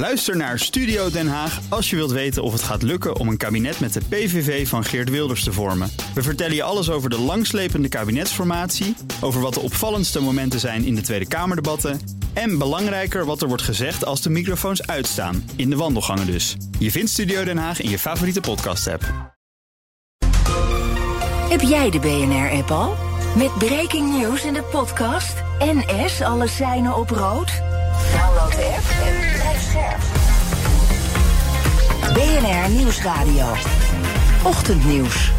Luister naar Studio Den Haag als je wilt weten of het gaat lukken om een kabinet met de PVV van Geert Wilders te vormen. We vertellen je alles over de langslepende kabinetsformatie, over wat de opvallendste momenten zijn in de Tweede Kamerdebatten en belangrijker wat er wordt gezegd als de microfoons uitstaan, in de wandelgangen dus. Je vindt Studio Den Haag in je favoriete podcast-app. Heb jij de BNR-app al? Met breaking news in de podcast. NS, alle seinen op rood. Download de app en blijf scherp. BNR Nieuwsradio. Ochtendnieuws.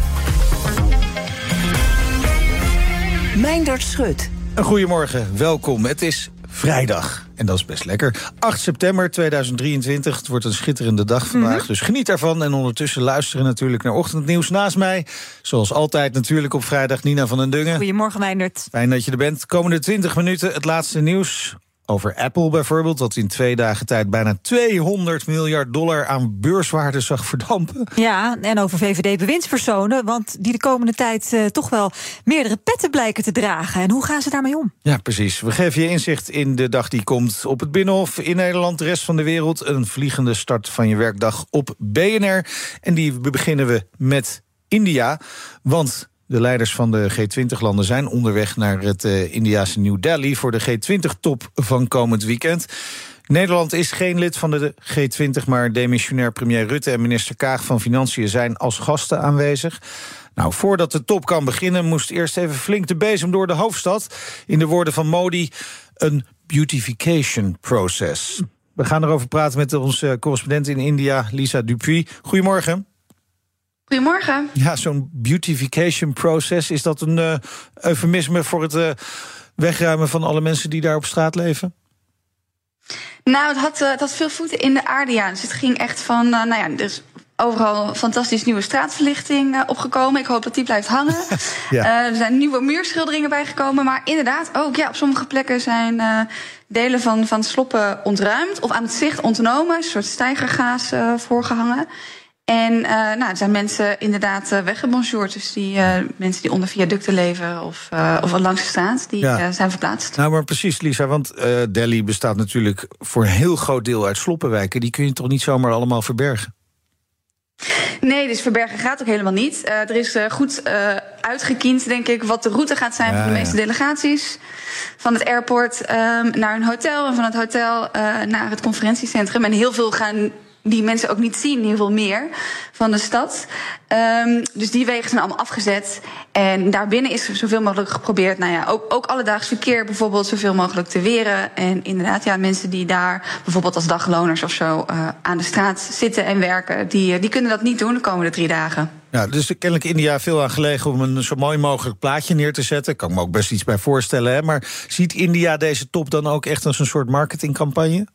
Meindert Schut. Een goedemorgen, welkom. Het is vrijdag. En dat is best lekker. 8 september 2023. Het wordt een schitterende dag vandaag. Mhm. Dus geniet ervan. En ondertussen luisteren natuurlijk naar ochtendnieuws naast mij. Zoals altijd natuurlijk op vrijdag Nina van den Dungen. Goedemorgen, Meindert. Fijn dat je er bent. Komende 20 minuten het laatste nieuws. Over Apple bijvoorbeeld, dat in twee dagen tijd bijna 200 miljard dollar aan beurswaarde zag verdampen. Ja, en over VVD-bewindspersonen, want die de komende tijd eh, toch wel meerdere petten blijken te dragen. En hoe gaan ze daarmee om? Ja, precies. We geven je inzicht in de dag die komt op het Binnenhof in Nederland, de rest van de wereld. Een vliegende start van je werkdag op BNR. En die beginnen we met India. Want de leiders van de G20-landen zijn onderweg naar het uh, Indiase New Delhi voor de G20-top van komend weekend. Nederland is geen lid van de G20, maar demissionair premier Rutte en minister Kaag van Financiën zijn als gasten aanwezig. Nou, voordat de top kan beginnen, moest eerst even flink de bezem door de hoofdstad. In de woorden van Modi, een beautification process. We gaan erover praten met onze correspondent in India, Lisa Dupuy. Goedemorgen. Goedemorgen. Ja, zo'n beautification process, is dat een uh, eufemisme voor het uh, wegruimen van alle mensen die daar op straat leven? Nou, het had, uh, het had veel voeten in de aarde, ja. Dus het ging echt van, nou ja, dus overal fantastisch nieuwe straatverlichting uh, opgekomen. Ik hoop dat die blijft hangen. ja. uh, er zijn nieuwe muurschilderingen bijgekomen. Maar inderdaad, ook ja, op sommige plekken zijn uh, delen van, van sloppen ontruimd of aan het zicht ontnomen. Een soort stijgergaas voorgehangen. En uh, nou, er zijn mensen inderdaad uh, weggebonjourd. Dus die uh, mensen die onder viaducten leven of, of langs de straat, die ja. zijn verplaatst. Nou, maar precies, Lisa, want Delhi bestaat natuurlijk voor een heel groot deel uit sloppenwijken. Die kun je toch niet zomaar allemaal verbergen? Nee, dus verbergen gaat ook helemaal niet. Uh, er is uh, goed uh, uitgekiend, denk ik, wat de route gaat zijn ja, van de meeste ja. delegaties. Van het airport um, naar een hotel en van het hotel naar het conferentiecentrum. En heel veel gaan die mensen ook niet zien, heel veel meer van de stad. Um, dus die wegen zijn allemaal afgezet. En daarbinnen is zoveel mogelijk geprobeerd, nou ja, ook, ook alledaags verkeer bijvoorbeeld zoveel mogelijk te weren. En inderdaad, ja, mensen die daar bijvoorbeeld als dagloners of zo uh, aan de straat zitten en werken, die, die kunnen dat niet doen de komende drie dagen. Ja, dus kennelijk India veel aan gelegen om een zo mooi mogelijk plaatje neer te zetten. Kan ik me ook best iets bij voorstellen. Hè? Maar ziet India deze top dan ook echt als een soort marketingcampagne?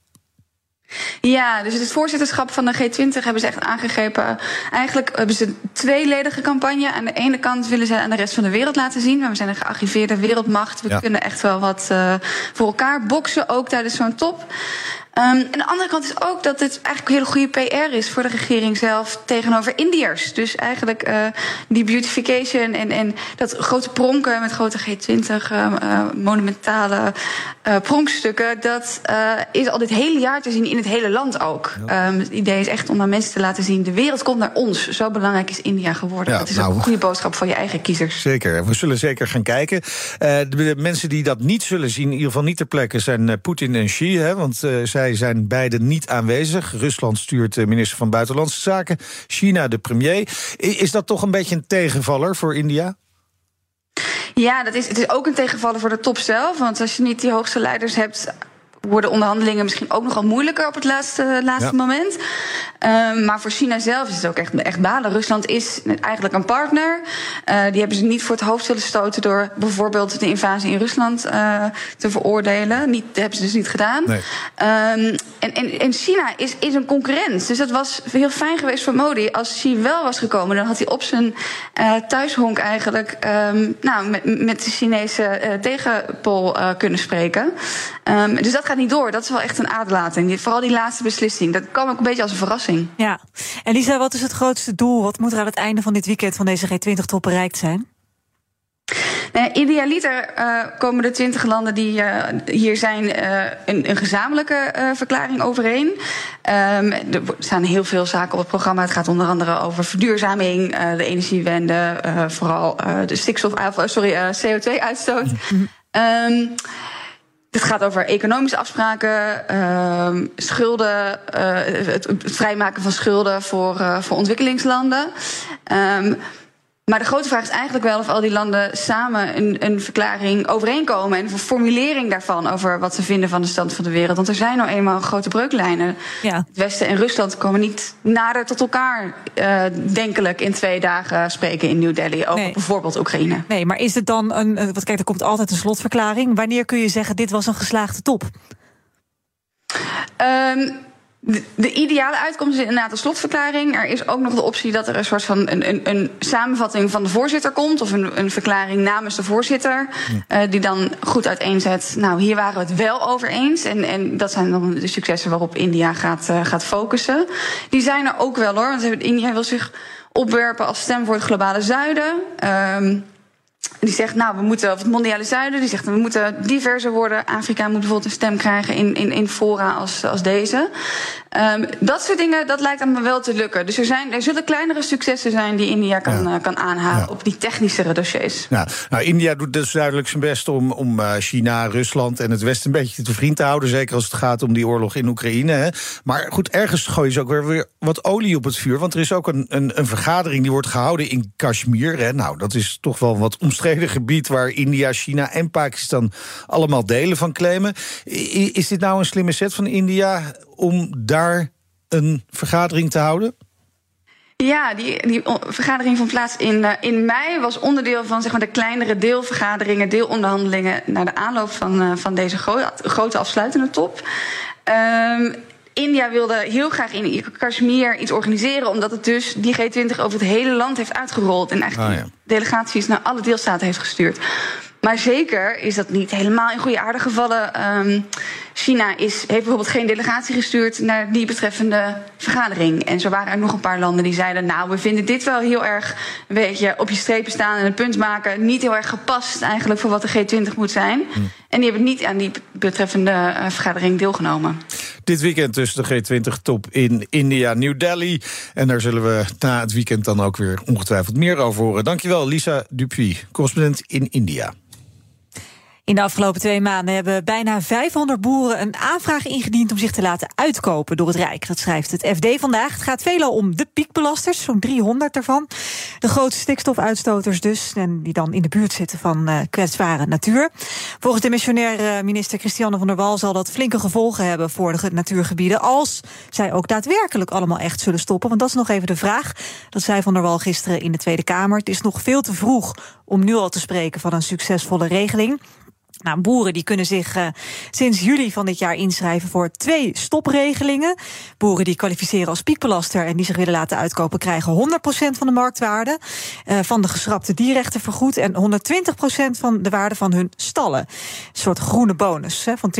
Ja, dus het voorzitterschap van de G20 hebben ze echt aangegrepen. Eigenlijk hebben ze een tweeledige campagne. Aan de ene kant willen ze aan de rest van de wereld laten zien. We zijn een gearriveerde wereldmacht. We ja. kunnen echt wel wat uh, voor elkaar boksen, ook tijdens zo'n top. Um, aan de andere kant is ook dat het eigenlijk een hele goede PR is voor de regering zelf tegenover Indiërs. Dus eigenlijk uh, die beautification en, en dat grote pronken met grote G20 uh, uh, monumentale pronkstukken, dat is al dit hele jaar te zien in het hele land ook. Um, het idee is echt om aan mensen te laten zien, de wereld komt naar ons. Zo belangrijk is India geworden. Ja, dat is nou, ook een goede boodschap voor je eigen kiezers. Zeker, we zullen zeker gaan kijken. de, de, mensen die dat niet zullen zien, in ieder geval niet ter plekke, zijn Poetin en Xi, hè, want zij zijn beide niet aanwezig. Rusland stuurt de minister van Buitenlandse Zaken, China de premier. Is dat toch een beetje een tegenvaller voor India? Ja, dat is, het is ook een tegenvaller voor de top zelf. Want als je niet die hoogste leiders hebt worden onderhandelingen misschien ook nogal moeilijker op het laatste, laatste ja. moment. Um, maar voor China zelf is het ook echt, echt balen. Rusland is eigenlijk een partner. Uh, die hebben ze niet voor het hoofd willen stoten door bijvoorbeeld de invasie in Rusland uh, te veroordelen. Niet, dat hebben ze dus niet gedaan. Nee. Um, en, en, en China is, is een concurrent. Dus dat was heel fijn geweest voor Modi. Als Xi wel was gekomen, dan had hij op zijn uh, thuishonk eigenlijk um, nou, met, met de Chinese tegenpol kunnen spreken. dus dat gaat niet door. Dat is wel echt een aderlating. Vooral die laatste beslissing. Dat kwam ook een beetje als een verrassing. Ja. En Lisa, wat is het grootste doel? Wat moet er aan het einde van dit weekend van deze G20-top bereikt zijn? Nou, idealiter uh, komen de twintig landen die uh, hier zijn uh, een, een, gezamenlijke verklaring overeen. Um, er staan heel veel zaken op het programma. Het gaat onder andere over verduurzaming, de energiewende, vooral de stikstof, sorry, CO2-uitstoot. um, het gaat over economische afspraken, uh, schulden, uh, het, vrijmaken van schulden voor, uh, voor ontwikkelingslanden. Um, maar de grote vraag is eigenlijk wel of al die landen samen een, een verklaring overeenkomen. En een formulering daarvan over wat ze vinden van de stand van de wereld. Want er zijn nou eenmaal grote breuklijnen. Ja. Het Westen en Rusland komen niet nader tot elkaar, uh, denkelijk, in twee dagen spreken in New Delhi. Over nee. bijvoorbeeld Oekraïne. Nee, maar is het dan een. Wat kijk, er komt altijd een slotverklaring. Wanneer kun je zeggen: dit was een geslaagde top? Um, de, de, ideale uitkomst is inderdaad de slotverklaring. Er is ook nog de optie dat er een soort van een, een, een samenvatting van de voorzitter komt. Of een, een verklaring namens de voorzitter. Uh, die dan goed uiteenzet. Nou, hier waren we het wel over eens. En, en dat zijn dan de successen waarop India gaat, uh, gaat focussen. Die zijn er ook wel hoor. Want India wil zich opwerpen als stem voor het globale zuiden. Um, die zegt, nou, we moeten, of het mondiale zuiden, die zegt, we moeten diverser worden. Afrika moet bijvoorbeeld een stem krijgen in, in, in fora als, als deze. Um, dat soort dingen, dat lijkt me wel te lukken. Dus er, zijn, er zullen kleinere successen zijn die India kan, ja. uh, kan aanhalen ja. op die technischere dossiers. Ja. Nou, India doet dus duidelijk zijn best om, om uh, China, Rusland en het Westen een beetje te vriend te houden. Zeker als het gaat om die oorlog in Oekraïne. Hè. Maar goed, ergens gooien ze ook weer, weer wat olie op het vuur. Want er is ook een, een, een vergadering die wordt gehouden in Kashmir. Hè. Nou, dat is toch wel wat omstreden gebied waar India, China en Pakistan allemaal delen van claimen. Is dit nou een slimme set van India om daar een vergadering te houden? Ja, die, die vergadering vond plaats in, uh, in mei. Was onderdeel van zeg maar, de kleinere deelvergaderingen, deelonderhandelingen. naar de aanloop van, uh, van deze gro grote afsluitende top. Um, India wilde heel graag in Kashmir iets organiseren, omdat het dus die G20 over het hele land heeft uitgerold. En eigenlijk ah, ja. delegaties naar alle deelstaten heeft gestuurd. Maar zeker is dat niet helemaal in goede aarde gevallen. Um, China is, heeft bijvoorbeeld geen delegatie gestuurd naar die betreffende vergadering. En zo waren er nog een paar landen die zeiden: Nou, we vinden dit wel heel erg, weet je, op je strepen staan en een punt maken. Niet heel erg gepast eigenlijk voor wat de G20 moet zijn. Hm. En die hebben niet aan die betreffende uh, vergadering deelgenomen. Dit weekend dus de G20-top in India, New Delhi. En daar zullen we na het weekend dan ook weer ongetwijfeld meer over horen. Dankjewel, Lisa Dupuy, correspondent in India. In de afgelopen twee maanden hebben bijna 500 boeren een aanvraag ingediend om zich te laten uitkopen door het Rijk. Dat schrijft het FD vandaag. Het gaat veelal om de piekbelasters, zo'n 300 ervan. De grootste stikstofuitstoters dus, en die dan in de buurt zitten van uh, kwetsbare natuur. Volgens de missionair minister Christiane van der Wal zal dat flinke gevolgen hebben voor de natuurgebieden. Als zij ook daadwerkelijk allemaal echt zullen stoppen. Want dat is nog even de vraag. Dat zei van der Wal gisteren in de Tweede Kamer. Het is nog veel te vroeg om nu al te spreken van een succesvolle regeling. Nou, boeren die kunnen zich uh, sinds juli van dit jaar inschrijven voor twee stopregelingen. Boeren die kwalificeren als piekbelaster en die zich willen laten uitkopen, krijgen 100% van de marktwaarde uh, van de geschrapte dierrechten vergoed en 120% van de waarde van hun stallen. Een soort groene bonus hè, van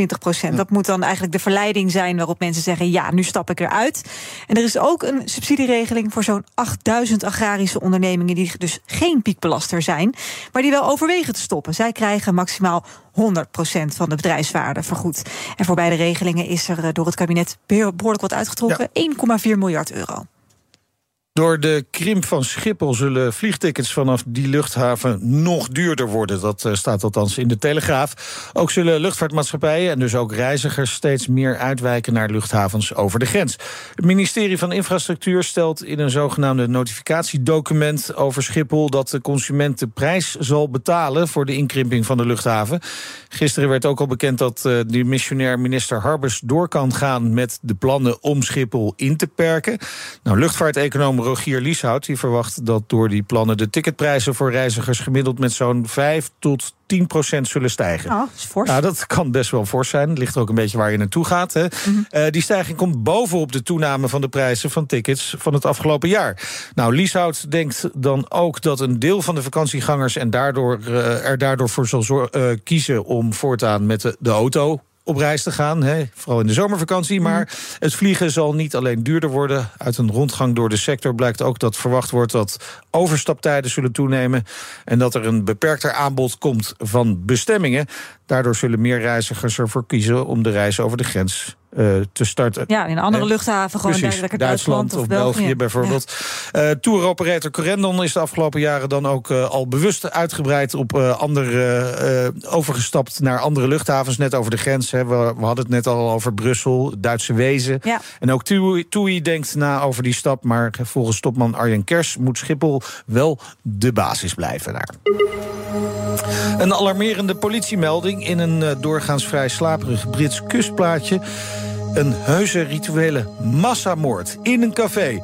20%. Dat moet dan eigenlijk de verleiding zijn waarop mensen zeggen: ja, nu stap ik eruit. En er is ook een subsidieregeling voor zo'n 8000 agrarische ondernemingen die dus geen piekbelaster zijn, maar die wel overwegen te stoppen. Zij krijgen maximaal 100% van de bedrijfswaarde vergoed. En voor beide regelingen is er eh, door het kabinet behoorlijk wat uitgetrokken: ja. 1,4 miljard euro. Door de krimp van Schiphol zullen vliegtickets vanaf die luchthaven nog duurder worden. Dat uh, staat althans in de Telegraaf. Ook zullen luchtvaartmaatschappijen en dus ook reizigers steeds meer uitwijken naar luchthavens over de grens. Het ministerie van Infrastructuur stelt in een zogenaamde notificatiedocument over Schiphol dat de consument de prijs zal betalen voor de inkrimping van de luchthaven. Gisteren werd ook al bekend dat uh, de missionair minister Harbers door kan gaan met de plannen om Schiphol in te perken. Nou, luchtvaarteconoom Rogier Lieshout die verwacht dat door die plannen de ticketprijzen voor reizigers gemiddeld met zo'n 5 tot 10 procent zullen stijgen. Oh, dat is fors. Nou, dat kan best wel fors zijn. Het ligt er ook een beetje waar je naartoe gaat. Hè. Mm -hmm. uh, die stijging komt bovenop de toename van de prijzen van tickets van het afgelopen jaar. Nou, Lieshout denkt dan ook dat een deel van de vakantiegangers en daardoor, uh, er daardoor voor zal uh, kiezen om voortaan met de, de auto op reis te gaan, hè, vooral in de zomervakantie. Maar Mhm. het vliegen zal niet alleen duurder worden. Uit een rondgang door de sector blijkt ook dat verwacht wordt dat overstaptijden zullen toenemen. En dat er een beperkter aanbod komt van bestemmingen. Daardoor zullen meer reizigers ervoor kiezen om de reis over de grens eh, te starten. Ja, in een andere Eh, luchthaven, gewoon Precies, Duitsland Duitsland of België, bijvoorbeeld. Eh touroperator Corendon is de afgelopen jaren dan ook al bewust uitgebreid op andere overgestapt naar andere luchthavens, net over de grens. Hè. We, we hadden het net al over Brussel, Duitse Wezen. Ja. En ook TUI, TUI denkt na over die stap, maar volgens topman Arjen Kers moet Schiphol wel de basis blijven daar. Een alarmerende politiemelding in een eh, doorgaans vrij slaperig Brits kustplaatje. Een heuse rituele massamoord in een café.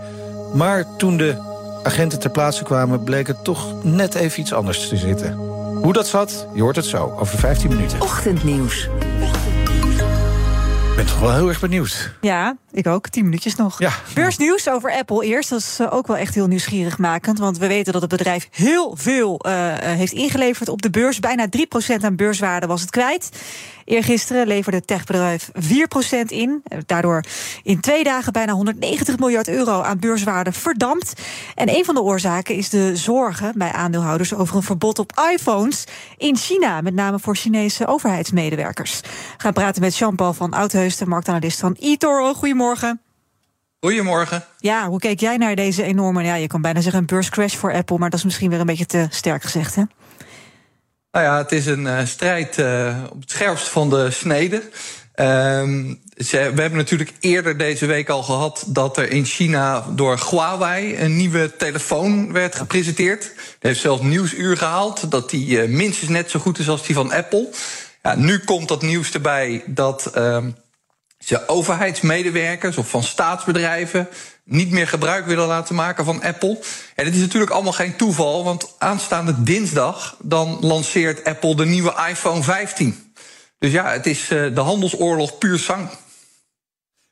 Maar toen de agenten ter plaatse kwamen, bleek het toch net even iets anders te zitten. Hoe dat zat, je hoort het zo, over 15 minuten. Ochtendnieuws. Ik ben toch wel heel erg benieuwd. Ja, ik ook. Tien minuutjes nog. Ja. Beursnieuws over Apple eerst. Dat is eh, ook wel echt heel nieuwsgierig makend. Want we weten dat het bedrijf heel veel eh, eh, heeft ingeleverd op de beurs. Bijna 3% aan beurswaarde was het kwijt. Eergisteren leverde het techbedrijf 4% in. Daardoor in twee dagen bijna 190 miljard euro aan beurswaarde verdampt. En een van de oorzaken is de zorgen bij aandeelhouders over een verbod op iPhones in China. Met name voor Chinese overheidsmedewerkers. We gaan praten met Jean-Paul van Oudheusden, marktanalist van eToro. Goedemorgen. Goedemorgen. Ja, hoe keek jij naar deze enorme, ja, je kan bijna zeggen een beurscrash voor Apple, maar dat is misschien weer een beetje te sterk gezegd, hè? Nou ja, het is een eh, strijd eh, op het scherpst van de snede. Ehm, we hebben natuurlijk eerder deze week al gehad dat er in China door Huawei een nieuwe telefoon werd gepresenteerd. Het heeft zelfs nieuwsuur gehaald dat die eh, minstens net zo goed is als die van Apple. Ja, nu komt dat nieuws erbij dat ehm, ze overheidsmedewerkers of van staatsbedrijven niet meer gebruik willen laten maken van Apple. En het is natuurlijk allemaal geen toeval, want aanstaande dinsdag dan lanceert Apple de nieuwe iPhone 15. Dus ja, het is eh, de handelsoorlog puur zang.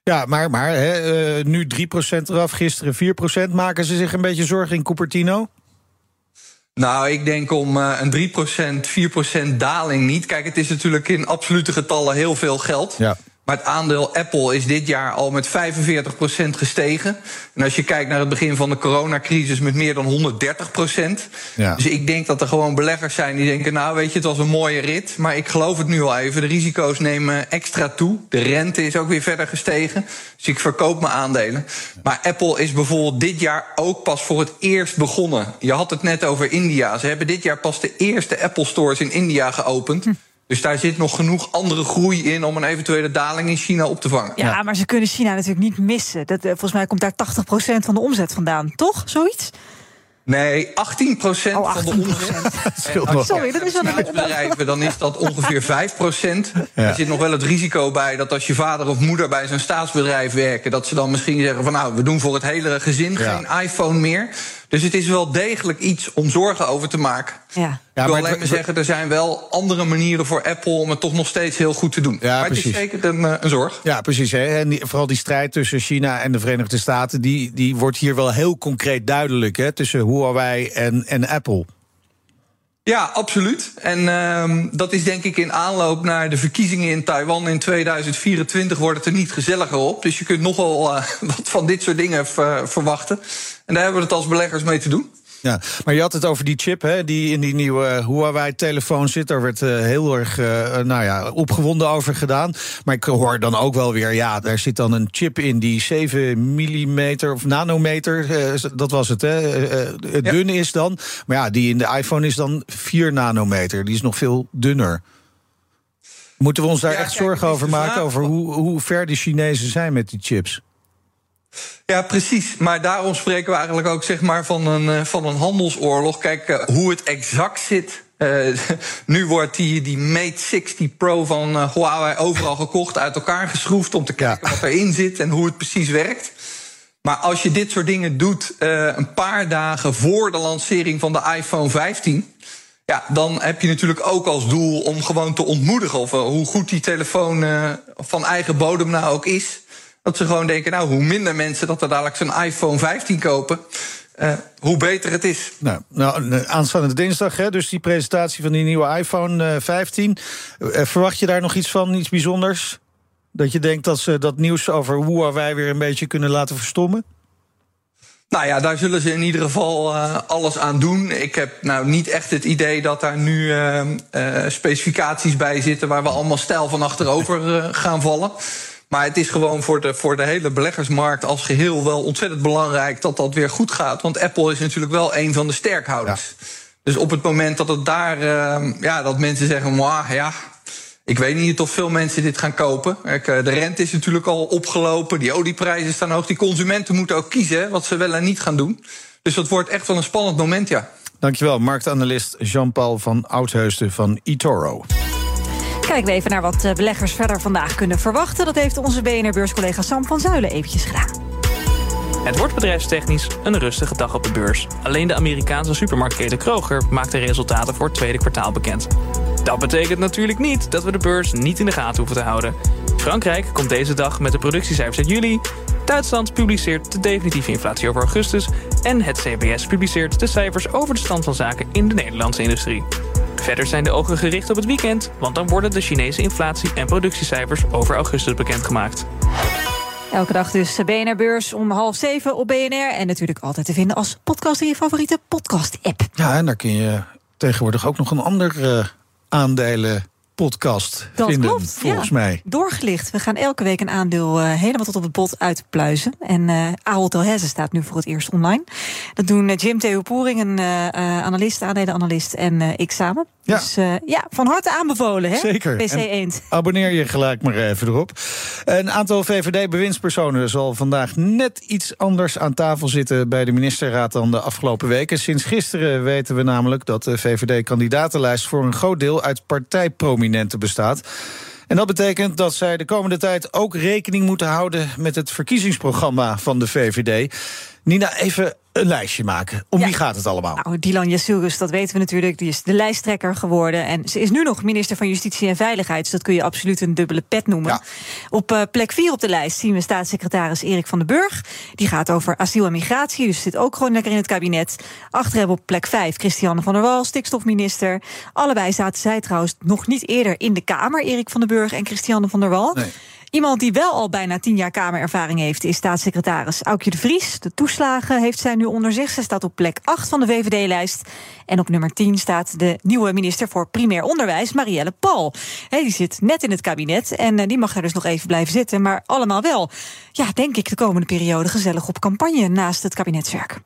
Ja, maar, maar hè, eh, nu 3% eraf, gisteren 4%. Maken ze zich een beetje zorgen in Cupertino? Nou, ik denk om eh, een 3%, 4% daling niet. Kijk, het is natuurlijk in absolute getallen heel veel geld. Ja. Maar het aandeel Apple is dit jaar al met 45% gestegen. En als je kijkt naar het begin van de coronacrisis met meer dan 130%. Ja. Dus ik denk dat er gewoon beleggers zijn die denken... nou, weet je, het was een mooie rit, maar ik geloof het nu al even. De risico's nemen extra toe. De rente is ook weer verder gestegen. Dus ik verkoop mijn aandelen. Maar Apple is bijvoorbeeld dit jaar ook pas voor het eerst begonnen. Je had het net over India. Ze hebben dit jaar pas de eerste Apple stores in India geopend. Dus daar zit nog genoeg andere groei in om een eventuele daling in China op te vangen. Ja, maar ze kunnen China natuurlijk niet missen. Dat, eh, volgens mij komt daar 80% van de omzet vandaan, toch? Zoiets? Nee, 18 Oh, van de omzet. Sorry, dat is wel een... bedrijven, dan is dat ongeveer 5% Er zit nog wel het risico bij dat als je vader of moeder bij zo'n staatsbedrijf werken, dat ze dan misschien zeggen van nou, we doen voor het hele gezin Ja. geen iPhone meer. Dus het is wel degelijk iets om zorgen over te maken. Ja. ik Ja, wil maar alleen het- maar zeggen, er zijn wel andere manieren voor Apple om het toch nog steeds heel goed te doen. Ja, maar het precies. is zeker een, eh, een zorg. Ja, precies. Hè. En die- vooral die strijd tussen China en de Verenigde Staten... die, die wordt hier wel heel concreet duidelijk, hè, tussen Huawei en, en Apple. Ja, absoluut. En ehm, dat is denk ik in aanloop naar de verkiezingen in Taiwan in 2024 wordt het er niet gezelliger op. Dus je kunt nogal eh, wat van dit soort dingen ver- verwachten. En daar hebben we het als beleggers mee te doen. Ja, maar je had het over die chip hè, die in die nieuwe Huawei-telefoon zit. Daar werd eh, heel erg eh, nou ja, opgewonden over gedaan. Maar ik hoor dan ook wel weer, ja, daar zit dan een chip in die 7 millimeter of nanometer, eh, dat was het, hè, eh, eh, dun is dan. Maar ja, die in de iPhone is dan 4 nanometer. Die is nog veel dunner. Moeten we ons daar Ja, echt zorgen over maken? vraag Over hoe, hoe ver de Chinezen zijn met die chips? Ja, precies. Maar daarom spreken we eigenlijk ook zeg maar, van, een, eh, van een handelsoorlog. Kijk, eh, hoe het exact zit. Eh, nu wordt die, die Mate 60 Pro van Huawei overal gekocht, uit elkaar geschroefd om te kijken Ja. wat erin zit en hoe het precies werkt. Maar als je dit soort dingen doet een paar dagen voor de lancering van de iPhone 15. Ja, dan heb je natuurlijk ook als doel om gewoon te ontmoedigen. Of hoe goed die telefoon van eigen bodem nou ook is. Dat ze gewoon denken, nou, hoe minder mensen dat er dadelijk zo'n iPhone 15 kopen. uh, hoe beter het is. Nou, nou, aanstaande dinsdag, hè, dus die presentatie van die nieuwe iPhone uh, 15. Uh, verwacht je daar nog iets van, iets bijzonders? Dat je denkt dat ze dat nieuws over Huawei weer een beetje kunnen laten verstommen? Nou ja, daar zullen ze in ieder geval uh, alles aan doen. Ik heb nou niet echt het idee dat daar nu uh, uh, specificaties bij zitten waar we allemaal stijl van achterover gaan vallen. Maar het is gewoon voor de, voor de hele beleggersmarkt als geheel wel ontzettend belangrijk dat dat weer goed gaat. Want Apple is natuurlijk wel een van de sterkhouders. Ja. Dus op het moment dat het daar, ja, dat mensen zeggen, ja, ik weet niet of veel mensen dit gaan kopen. Eh, de rente is natuurlijk al opgelopen. Die olieprijzen staan hoog. Die consumenten moeten ook kiezen wat ze wel en niet gaan doen. Dus dat wordt echt wel een spannend moment, ja. Dankjewel, marktanalist Jean-Paul van Oudheusden van eToro. Kijken we even naar wat eh, beleggers verder vandaag kunnen verwachten. Dat heeft onze BNR-beurscollega Sam van Zuilen eventjes gedaan. Het wordt bedrijfstechnisch een rustige dag op de beurs. Alleen de Amerikaanse supermarktketen Kroger maakt de resultaten voor het tweede kwartaal bekend. Dat betekent natuurlijk niet dat we de beurs niet in de gaten hoeven te houden. Frankrijk komt deze dag met de productiecijfers uit juli. Duitsland publiceert de definitieve inflatie over augustus. En het CBS publiceert de cijfers over de stand van zaken in de Nederlandse industrie. Verder zijn de ogen gericht op het weekend, want dan worden de Chinese inflatie- en productiecijfers over augustus bekendgemaakt. Elke dag dus BNR Beurs om half zeven op BNR. En natuurlijk altijd te vinden als podcast in je favoriete podcast-app. Ja, en daar kun je tegenwoordig ook nog een ander uh, aandelen podcast dat vinden, klopt, volgens ja. mij. Doorgelicht. We gaan elke week een aandeel uh, helemaal tot op het bot uitpluizen. En uh, Ahold Delhaize staat nu voor het eerst online. Dat doen uh, Jim Theo Poering, een analist, aandelenanalist en ik samen. Ja. Dus ja, van harte aanbevolen, hè? Zeker. PC Eend. Abonneer je gelijk maar even erop. Een aantal VVD-bewindspersonen zal vandaag net iets anders aan tafel zitten bij de ministerraad dan de afgelopen weken. Sinds gisteren weten we namelijk dat de VVD-kandidatenlijst voor een groot deel uit partijprominenten bestaat. En dat betekent dat zij de komende tijd ook rekening moeten houden met het verkiezingsprogramma van de VVD. Nina, even een lijstje maken. Om Ja. wie gaat het allemaal? Nou, Dylan Jassouris, dat weten we natuurlijk. Die is de lijsttrekker geworden. En ze is nu nog minister van Justitie en Veiligheid. Dus dat kun je absoluut een dubbele pet noemen. Ja. Op eh, plek 4 op de lijst zien we staatssecretaris Erik van den Burg. Die gaat over asiel en migratie. Dus zit ook gewoon lekker in het kabinet. Achter hebben we op plek 5 Christiane van der Wal, stikstofminister. Allebei zaten zij trouwens nog niet eerder in de Kamer. Erik van den Burg en Christiane van der Wal. Nee. Iemand die wel al bijna tien jaar Kamerervaring heeft, is staatssecretaris Aukje de Vries. De toeslagen heeft zij nu onder zich. Ze staat op plek 8 van de VVD-lijst. En op nummer 10 staat de nieuwe minister voor primair onderwijs, Marielle Paul. Die zit net in het kabinet en eh, die mag er dus nog even blijven zitten. Maar allemaal wel, ja, denk ik de komende periode gezellig op campagne naast het kabinetswerk.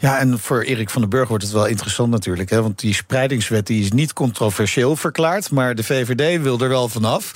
Ja, en voor Erik van den Burg wordt het wel interessant natuurlijk. Hè, want die spreidingswet die is niet controversieel verklaard. Maar de VVD wil er wel vanaf.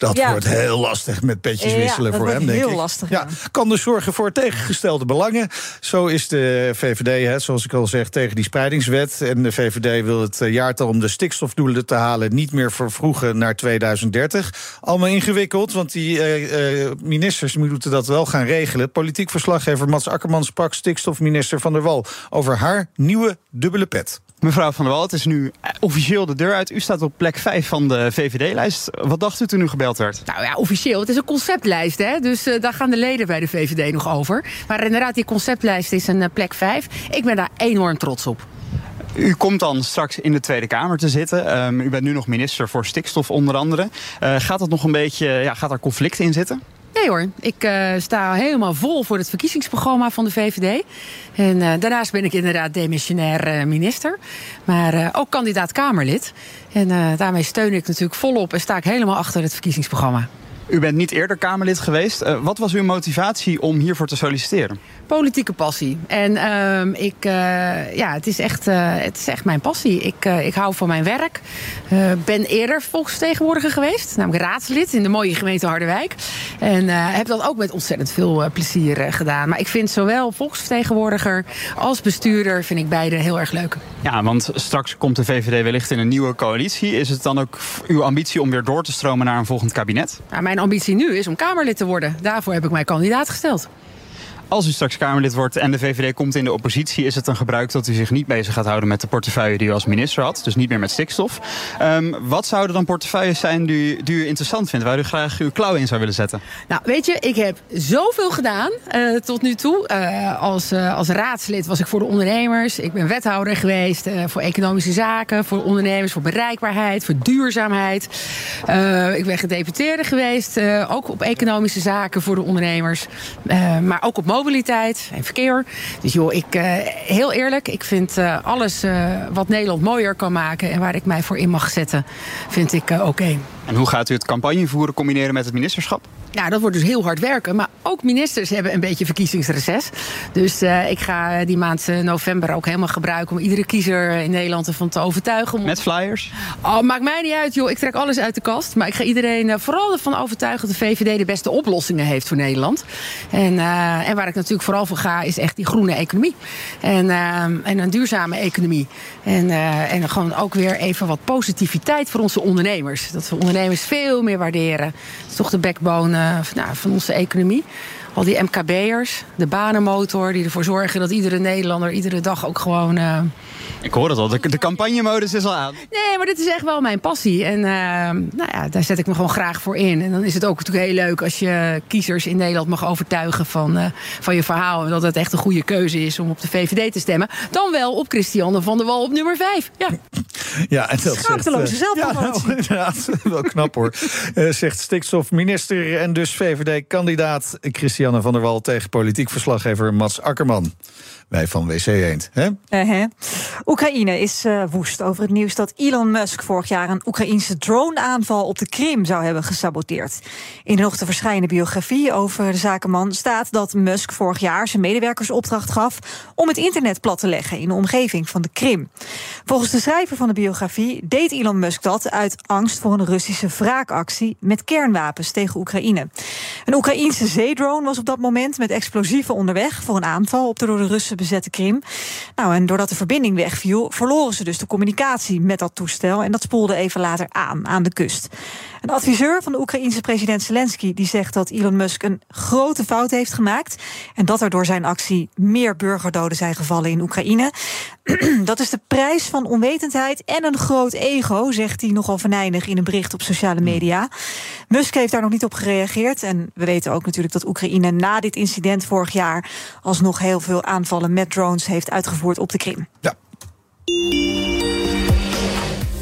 Dat Ja. wordt heel lastig met petjes wisselen voor hem, denk heel ik. lastig, Ja, ja. kan dus zorgen voor tegengestelde belangen. Zo is de VVD, hè, zoals ik al zeg, tegen die spreidingswet. En de VVD wil het eh, jaartal om de stikstofdoelen te halen... niet meer vervroegen naar 2030. Allemaal ingewikkeld, want die eh, eh, ministers moeten dat wel gaan regelen. Politiek verslaggever Mats Akkerman sprak stikstofminister Van der Wal... over haar nieuwe dubbele pet. Mevrouw Van der Wal, het is nu officieel de deur uit. U staat op plek 5 van de VVD-lijst. Wat dacht u toen u gebeld werd? Nou ja, officieel. Het is een conceptlijst, hè? dus eh, daar gaan de leden bij de VVD nog over. Maar inderdaad, die conceptlijst is een eh, plek 5. Ik ben daar enorm trots op. U komt dan straks in de Tweede Kamer te zitten. Ehm, u bent nu nog minister voor stikstof onder andere. Eh, gaat dat nog een beetje, ja, gaat er conflict in zitten? Nee hoor, ik eh, sta helemaal vol voor het verkiezingsprogramma van de VVD. En eh, daarnaast ben ik inderdaad demissionair eh, minister. Maar ook kandidaat Kamerlid. En daarmee steun ik natuurlijk volop en sta ik helemaal achter het verkiezingsprogramma. U bent niet eerder Kamerlid geweest. Eh, wat was uw motivatie om hiervoor te solliciteren? Politieke passie. En ehm, ik, eh, ja, het, is echt, eh, het is echt mijn passie. Ik, ik hou van mijn werk. Ben eerder volksvertegenwoordiger geweest. Namelijk raadslid in de mooie gemeente Harderwijk. En heb dat ook met ontzettend veel plezier gedaan. Maar ik vind zowel volksvertegenwoordiger als bestuurder... vind ik beide heel erg leuk. Ja, want straks komt de VVD wellicht in een nieuwe coalitie. Is het dan ook uw ambitie om weer door te stromen naar een volgend kabinet? Nou, mijn ambitie nu is om Kamerlid te worden. Daarvoor heb ik mij kandidaat gesteld. Als u straks Kamerlid wordt en de VVD komt in de oppositie, is het een gebruik dat u zich niet bezig gaat houden met de portefeuille die u als minister had. Dus niet meer met stikstof. Um, wat zouden dan portefeuilles zijn die, die, u interessant vindt, waar u graag uw klauw in zou willen zetten? Nou, weet je, ik heb zoveel gedaan uh, tot nu toe. Uh, als, uh, als raadslid was ik voor de ondernemers. Ik ben wethouder geweest voor economische zaken, voor ondernemers, voor bereikbaarheid, voor duurzaamheid. ik ben gedeputeerde geweest, ook op economische zaken voor de ondernemers. maar ook op mobiliteit en verkeer. Dus joh, ik, heel eerlijk, ik vind alles wat Nederland mooier kan maken en waar ik mij voor in mag zetten, vind ik oké. En hoe gaat u het campagne voeren combineren met het ministerschap? Nou, dat wordt dus heel hard werken. Maar ook ministers hebben een beetje verkiezingsreces. Dus uh, ik ga die maand eh, november ook helemaal gebruiken om iedere kiezer in Nederland ervan te overtuigen. Met flyers? Oh, maakt mij niet uit, joh. Ik trek alles uit de kast. Maar ik ga iedereen uh, vooral ervan overtuigen dat de VVD de beste oplossingen heeft voor Nederland. En, en waar ik natuurlijk vooral voor ga, is echt die groene economie. En, en een duurzame economie. En, en gewoon ook weer even wat positiviteit voor onze ondernemers. Dat we ondernemers veel meer waarderen. Dat is toch de backbone nou, van onze economie. Al die MKB'ers, de banenmotor, die ervoor zorgen dat iedere Nederlander iedere dag ook gewoon. Ik hoor het al, de, de campagnemodus is al aan. Nee, maar dit is echt wel mijn passie. En uh, nou ja, daar zet ik me gewoon graag voor in. En dan is het ook natuurlijk heel leuk als je kiezers in Nederland mag overtuigen van, uh, van je verhaal. En dat het echt een goede keuze is om op de VVD te stemmen. Dan wel op Christiane van der Wal op nummer 5. Ja, ja en dat Schaamteloze zegt, ja, nou, inderdaad, wel knap hoor. zegt stikstofminister en dus VVD-kandidaat Christiane Christiane van der Wal tegen politiek verslaggever Mats Akkerman. Wij van WC Eend. Hè? Uh-huh. Oekraïne is uh, woest over het nieuws dat Elon Musk vorig jaar een Oekraïnse drone-aanval op de Krim zou hebben gesaboteerd. In de nog te verschijnen biografie over de zakenman staat dat Musk vorig jaar zijn medewerkers opdracht gaf om het internet plat te leggen in de omgeving van de Krim. Volgens de schrijver van de biografie deed Elon Musk dat uit angst voor een Russische wraakactie met kernwapens tegen Oekraïne. Een Oekraïense zeedrone was op dat moment met explosieven onderweg voor een aanval op de door de Russen bezette Krim. Nou, en doordat de verbinding wegviel, verloren ze dus de communicatie met dat toestel. En dat spoelde even later aan, aan de kust. Een adviseur van de Oekraïense president Zelensky die zegt dat Elon Musk een grote fout heeft gemaakt. En dat er door zijn actie meer burgerdoden zijn gevallen in Oekraïne. dat is de prijs van onwetendheid en een groot ego, zegt hij nogal venijnig in een bericht op sociale media. Musk heeft daar nog niet op gereageerd. En we weten ook natuurlijk dat Oekraïne na dit incident vorig jaar alsnog heel veel aanvallen met drones heeft uitgevoerd op de Krim. Ja.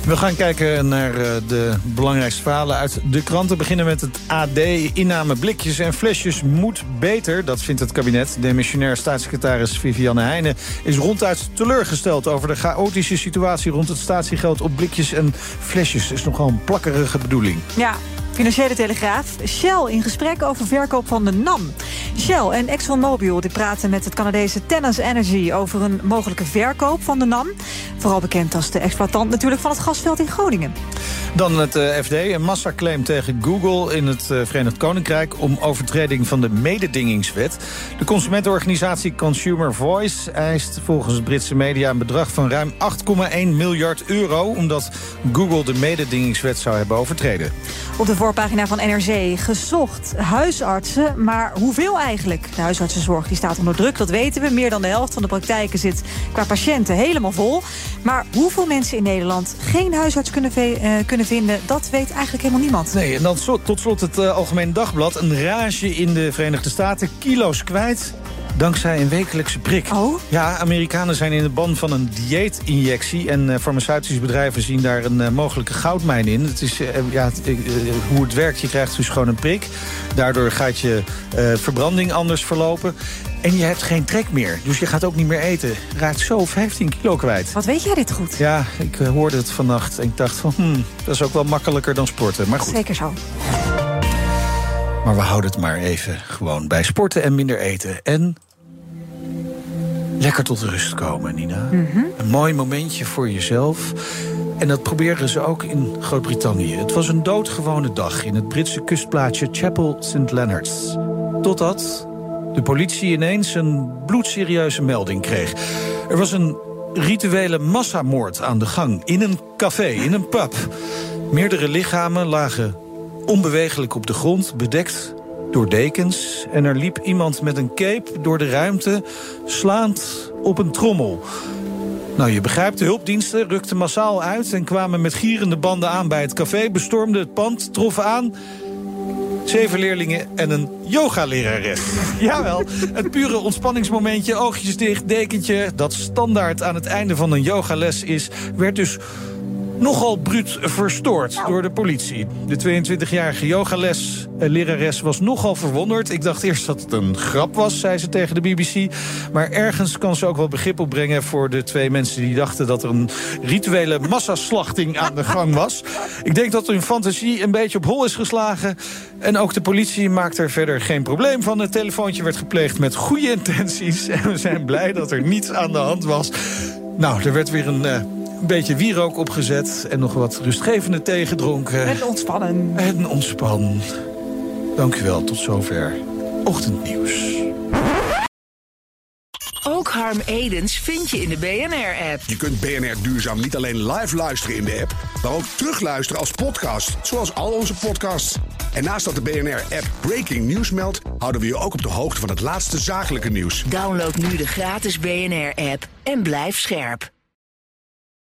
We gaan kijken naar eh, de belangrijkste verhalen uit de kranten. Beginnen met het AD. Inname blikjes en flesjes moet beter. Dat vindt het kabinet. Demissionair staatssecretaris Vivianne Heijnen is ronduit teleurgesteld... over de chaotische situatie rond het statiegeld op blikjes en flesjes. is nogal een plakkerige bedoeling. Ja, Financiële Telegraaf. Shell in gesprek over verkoop van de NAM. Shell en ExxonMobil die praten met het Canadese Tennis Energy... over een mogelijke verkoop van de NAM. Vooral bekend als de exploitant natuurlijk van het gasveld in Groningen. Dan het uh, FD, een massaclaim tegen Google in het uh, Verenigd Koninkrijk... om overtreding van de mededingingswet. De consumentenorganisatie Consumer Voice eist volgens Britse media... een bedrag van ruim 8,1 miljard euro... omdat Google de mededingingswet zou hebben overtreden. Op de voorpagina van NRC gezocht huisartsen, maar hoeveel eigenlijk? De huisartsenzorg die staat onder druk, dat weten we. Meer dan de helft van de praktijken zit qua patiënten helemaal vol. Maar hoeveel mensen in Nederland geen huisarts kunnen, uh, kunnen vinden... dat weet eigenlijk helemaal niemand. Nee, en dan tot slot het uh, Algemeen Dagblad. Een rage in de Verenigde Staten, kilo's kwijt... Dankzij een wekelijkse prik. Oh? Ja, Amerikanen zijn in de ban van een dieetinjectie... en uh, farmaceutische bedrijven zien daar een uh, mogelijke goudmijn in. Het is, uh, ja, hoe het werkt, je krijgt dus gewoon een prik. Daardoor gaat je verbranding anders verlopen. En je hebt geen trek meer, dus je gaat ook niet meer eten. Raakt zo 15 kilo kwijt. Wat weet jij dit goed? Ja, ik hoorde het vannacht en ik dacht van... Hmm, dat is ook wel makkelijker dan sporten, maar goed. Zeker zo. Maar we houden het maar even gewoon bij sporten en minder eten. En lekker tot rust komen, Nina. Mhm. Een mooi momentje voor jezelf. En dat proberen ze ook in Groot-Brittannië. Het was een doodgewone dag in het Britse kustplaatsje Chapel St. Leonards. Totdat de politie ineens een bloedserieuze melding kreeg. Er was een rituele massamoord aan de gang in een café, in een pub. Meerdere lichamen lagen onbewegelijk op de grond, bedekt door dekens en er liep iemand met een cape door de ruimte, slaand op een trommel. Nou, je begrijpt, de hulpdiensten rukten massaal uit en kwamen met gierende banden aan bij het café, bestormden het pand, troffen aan zeven leerlingen en een yogalerares. Jawel, het pure ontspanningsmomentje, oogjes dicht, dekentje... dat standaard aan het einde van een yogales is... werd dus nogal bruut verstoord door de politie. De 22-jarige yogales eh, lerares was nogal verwonderd. Ik dacht eerst dat het een grap was, zei ze tegen de BBC. Maar ergens kan ze ook wel begrip opbrengen voor de twee mensen die dachten dat er een rituele massaslachting aan de gang was. Ik denk dat hun fantasie een beetje op hol is geslagen. En ook de politie maakt er verder geen probleem van. Het telefoontje werd gepleegd met goede intenties. En we zijn blij dat er niets aan de hand was. Nou, er werd weer een uh, een beetje wierook opgezet en nog wat rustgevende thee gedronken. En ontspannen. En ontspannen. Dank u wel, tot zover. Ochtendnieuws. Ook Harm Edens vind je in de BNR-app. Je kunt BNR Duurzaam niet alleen live luisteren in de app, maar ook terugluisteren als podcast, zoals al onze podcasts. En naast dat de BNR-app Breaking News meldt, houden we je ook op de hoogte van het laatste zakelijke nieuws. Download nu de gratis BNR-app en blijf scherp.